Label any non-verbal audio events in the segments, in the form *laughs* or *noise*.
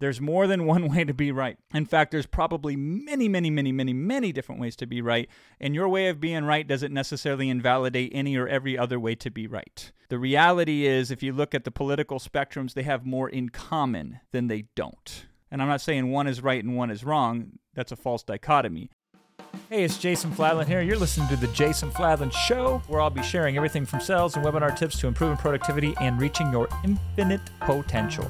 There's more than *laughs* one way to be right. In fact, there's probably many, many, many, many, many different ways to be right, and your way of being right doesn't necessarily invalidate any or every other way to be right. The reality is, if you look at the political spectrums, they have more in common than they don't. And I'm not saying one is right and one is wrong, that's a false dichotomy. Hey, it's Jason Fladlien here. You're listening to The Jason Fladlien Show, where I'll be sharing everything from sales and webinar tips to improving productivity and reaching your infinite potential.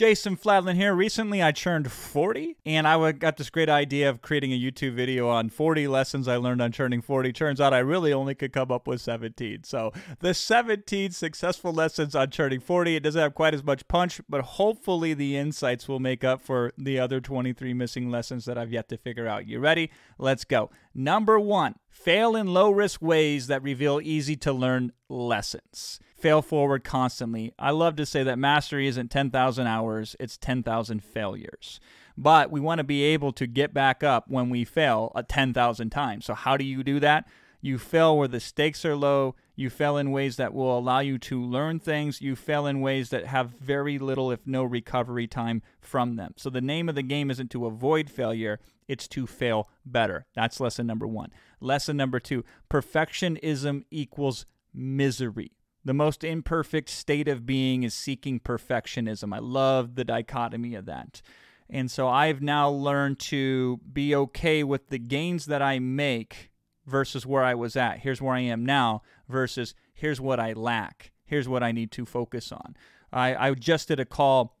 Jason Fladlien here. Recently, I turned 40, and I got this great idea of creating a YouTube video on 40 lessons I learned on turning 40. Turns out I really only could come up with 17. So, the 17 successful lessons on turning 40. It doesn't have quite as much punch, but hopefully, the insights will make up for the other 23 missing lessons that I've yet to figure out. You ready? Let's go. Number one, fail in low risk ways that reveal easy to learn lessons fail forward constantly. I love to say that mastery isn't 10,000 hours, it's 10,000 failures. But we want to be able to get back up when we fail uh, a 10,000 times. So, how do you do that? You fail where the stakes are low. You fail in ways that will allow you to learn things. You fail in ways that have very little, if no, recovery time from them. So, the name of the game isn't to avoid failure, it's to fail better. That's lesson number one. Lesson number two perfectionism equals misery. The most imperfect state of being is seeking perfectionism. I love the dichotomy of that. And so I've now learned to be okay with the gains that I make versus where I was at. Here's where I am now versus here's what I lack. Here's what I need to focus on. I, I just did a call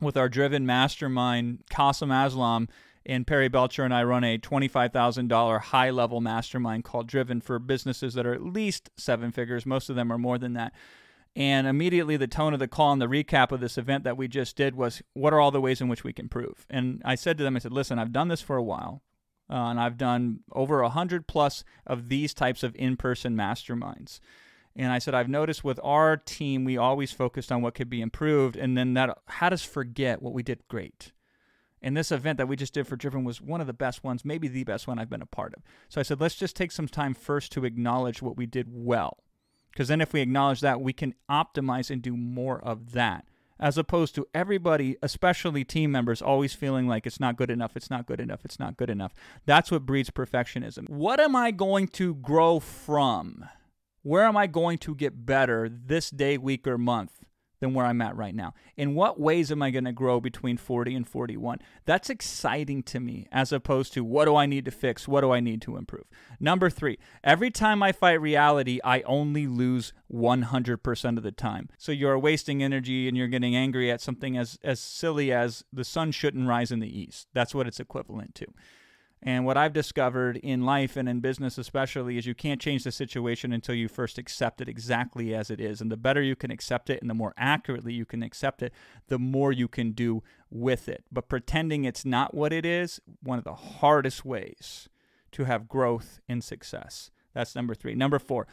with our driven mastermind, Kasim Aslam, and Perry Belcher and I run a $25,000 high level mastermind called Driven for businesses that are at least seven figures. Most of them are more than that. And immediately, the tone of the call and the recap of this event that we just did was, What are all the ways in which we can improve? And I said to them, I said, Listen, I've done this for a while. Uh, and I've done over a hundred plus of these types of in-person masterminds. And I said, I've noticed with our team, we always focused on what could be improved, and then that had us forget what we did great. And this event that we just did for Driven was one of the best ones, maybe the best one I've been a part of. So I said, let's just take some time first to acknowledge what we did well. Because then if we acknowledge that, we can optimize and do more of that. As opposed to everybody, especially team members, always feeling like it's not good enough, it's not good enough, it's not good enough. That's what breeds perfectionism. What am I going to grow from? Where am I going to get better this day, week, or month? Than where I'm at right now? In what ways am I going to grow between 40 and 41? That's exciting to me as opposed to what do I need to fix? What do I need to improve? Number three, every time I fight reality, I only lose 100% of the time. So you're wasting energy and you're getting angry at something as, as silly as the sun shouldn't rise in the east. That's what it's equivalent to. And what I've discovered in life and in business, especially, is you can't change the situation until you first accept it exactly as it is. And the better you can accept it and the more accurately you can accept it, the more you can do with it. But pretending it's not what it is, one of the hardest ways to have growth and success. That's number three. Number four,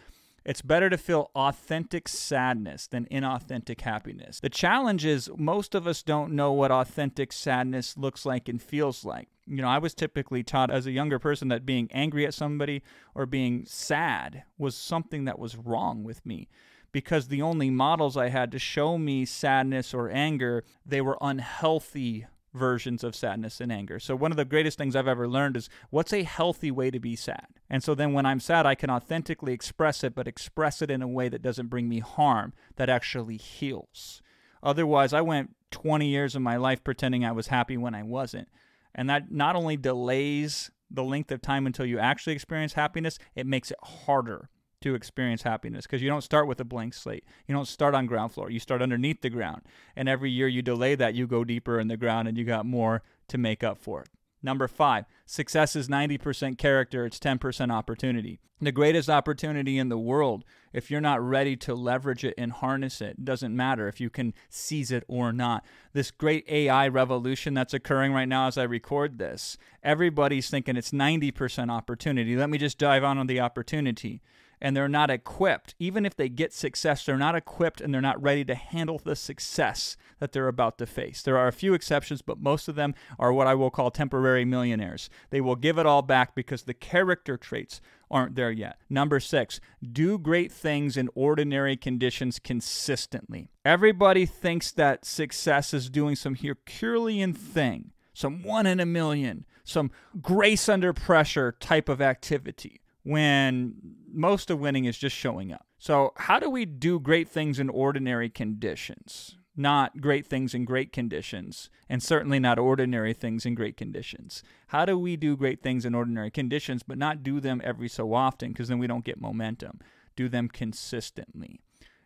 it's better to feel authentic sadness than inauthentic happiness. The challenge is most of us don't know what authentic sadness looks like and feels like. You know, I was typically taught as a younger person that being angry at somebody or being sad was something that was wrong with me because the only models I had to show me sadness or anger, they were unhealthy versions of sadness and anger. So, one of the greatest things I've ever learned is what's a healthy way to be sad? And so, then when I'm sad, I can authentically express it, but express it in a way that doesn't bring me harm, that actually heals. Otherwise, I went 20 years of my life pretending I was happy when I wasn't. And that not only delays the length of time until you actually experience happiness, it makes it harder to experience happiness because you don't start with a blank slate. You don't start on ground floor. You start underneath the ground. And every year you delay that, you go deeper in the ground and you got more to make up for it. Number five, success is 90% character, it's 10% opportunity. The greatest opportunity in the world, if you're not ready to leverage it and harness it, doesn't matter if you can seize it or not. This great AI revolution that's occurring right now as I record this, everybody's thinking it's 90% opportunity. Let me just dive on on the opportunity and they're not equipped. Even if they get success, they're not equipped and they're not ready to handle the success that they're about to face. There are a few exceptions, but most of them are what I will call temporary millionaires. They will give it all back because the character traits aren't there yet. Number six, do great things in ordinary conditions consistently. Everybody thinks that success is doing some Herculean thing, some one in a million, some grace under pressure type of activity when most of winning is just showing up. So, how do we do great things in ordinary conditions? Not great things in great conditions, and certainly not ordinary things in great conditions. How do we do great things in ordinary conditions, but not do them every so often because then we don't get momentum? Do them consistently.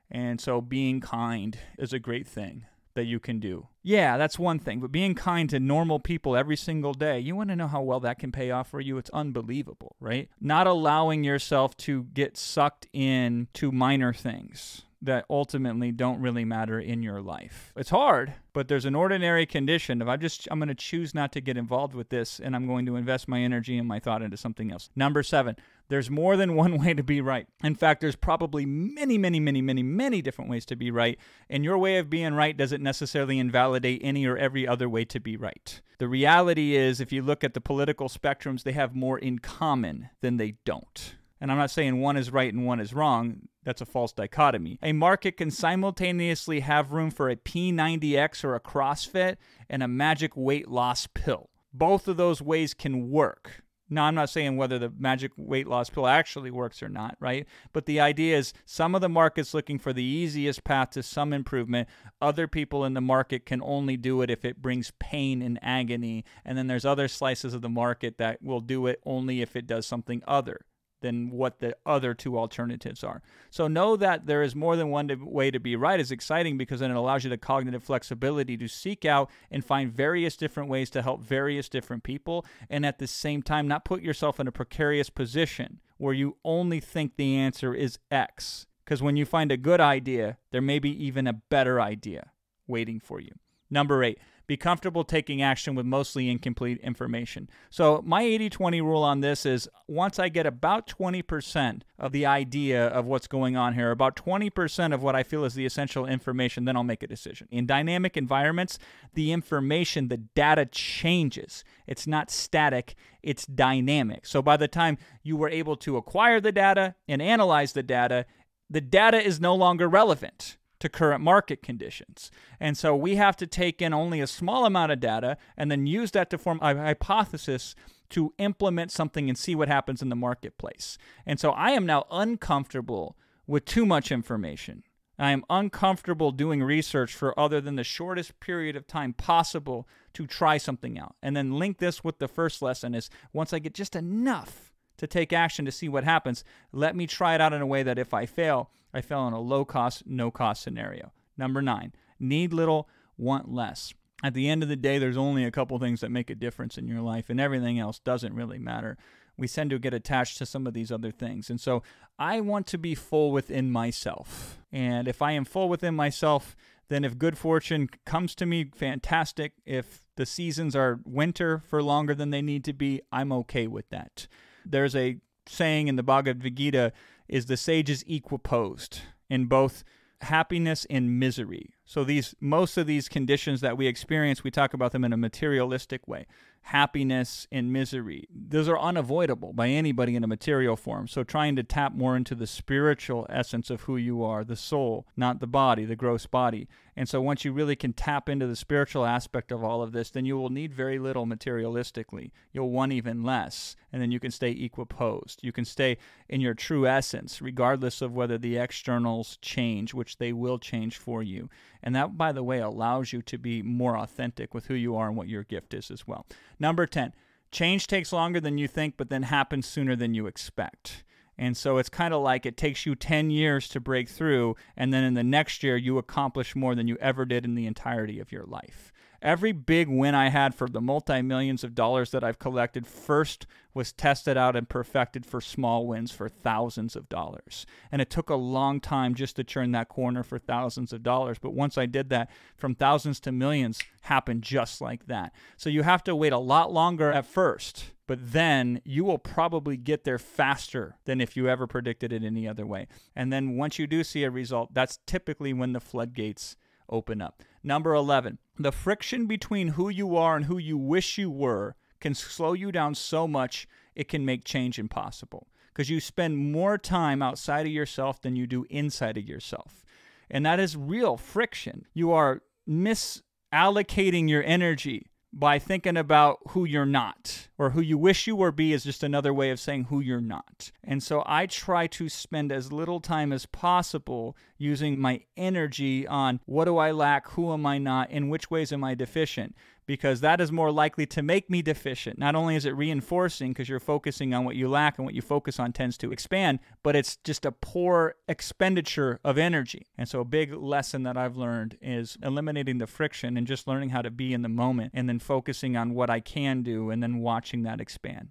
And so, being kind is a great thing that you can do. Yeah, that's one thing, but being kind to normal people every single day, you want to know how well that can pay off for you? It's unbelievable, right? Not allowing yourself to get sucked in to minor things that ultimately don't really matter in your life. It's hard, but there's an ordinary condition of I just I'm going to choose not to get involved with this and I'm going to invest my energy and my thought into something else. Number 7, there's more than *laughs* one way to be right. In fact, there's probably many, many, many, many, many different ways to be right, and your way of being right doesn't necessarily invalidate any or every other way to be right. The reality is, if you look at the political spectrums, they have more in common than they don't. And I'm not saying one is right and one is wrong. That's a false dichotomy. A market can simultaneously have room for a P90X or a CrossFit and a magic weight loss pill. Both of those ways can work. Now, I'm not saying whether the magic weight loss pill actually works or not, right? But the idea is some of the market's looking for the easiest path to some improvement. Other people in the market can only do it if it brings pain and agony. And then there's other slices of the market that will do it only if it does something other than what the other two alternatives are. So know that there is more than one way to be right is exciting because then it allows you the cognitive flexibility to seek out and find various different ways to help various different people and at the same time not put yourself in a precarious position where you only think the answer is X. Because when you find a good idea, there may be even a better idea waiting for you. Number eight, be comfortable taking action with mostly incomplete information. So, my 80 20 rule on this is once I get about 20% of the idea of what's going on here, about 20% of what I feel is the essential information, then I'll make a decision. In dynamic environments, the information, the data changes. It's not static, it's dynamic. So, by the time you were able to acquire the data and analyze the data, the data is no longer relevant to current market conditions. And so we have to take in only a small amount of data and then use that to form a hypothesis to implement something and see what happens in the marketplace. And so I am now uncomfortable with too much information. I am uncomfortable doing research for other than the shortest period of time possible to try something out. And then link this with the first lesson is once I get just enough to take action to see what happens, let me try it out in a way that if I fail, I fell in a low cost, no cost scenario. Number nine, need little, want less. At the end of the day, there's only a couple things that make a difference in your life, and everything else doesn't really matter. We tend to get attached to some of these other things. And so I want to be full within myself. And if I am full within myself, then if good fortune comes to me, fantastic. If the seasons are winter for longer than they need to be, I'm okay with that. There's a saying in the Bhagavad Gita is the sages equiposed in both happiness and misery. So these most of these conditions that we experience, we talk about them in a materialistic way happiness and misery. Those are unavoidable by anybody in a material form. So trying to tap more into the spiritual essence of who you are, the soul, not the body, the gross body. And so once you really can tap into the spiritual aspect of all of this, then you will need very little materialistically. You'll want even less. And then you can stay equiposed. You can stay in your true essence, regardless of whether the externals change, which they will change for you. And that, by the way, allows you to be more authentic with who you are and what your gift is as well. Number 10, change takes longer than you think, but then happens sooner than you expect. And so it's kind of like it takes you 10 years to break through, and then in the next year, you accomplish more than you ever did in the entirety of your life. Every big win I had for the multi millions of dollars that I've collected first was tested out and perfected for small wins for thousands of dollars. And it took a long time just to turn that corner for thousands of dollars. But once I did that, from thousands to millions happened just like that. So you have to wait a lot longer at first but then you will probably get there faster than if you ever predicted it any other way. And then once you do see a result, that's typically when the floodgates open up. Number 11, the friction between who you are and who you wish you were can slow you down so much it can make change impossible because you spend more time outside of yourself than you do inside of yourself. And that is real friction. You are misallocating your energy by thinking about who you're not or who you wish you were be is just another way of saying who you're not. And so I try to spend as little time as possible using my energy on what do I lack, who am I not, in which ways am I deficient because that is more likely to make me deficient. Not only is it reinforcing because you're focusing on what you lack and what you focus on tends to expand, but it's just a poor expenditure of energy. And so, a big lesson that I've learned is eliminating the friction and just learning how to be in the moment and then focusing on what I can do and then watching that expand.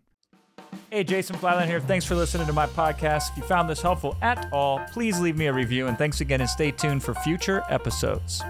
Hey, Jason Fladlien here. Thanks for listening to my podcast. If you found this helpful at all, please leave me a review. And thanks again, and stay tuned for future episodes.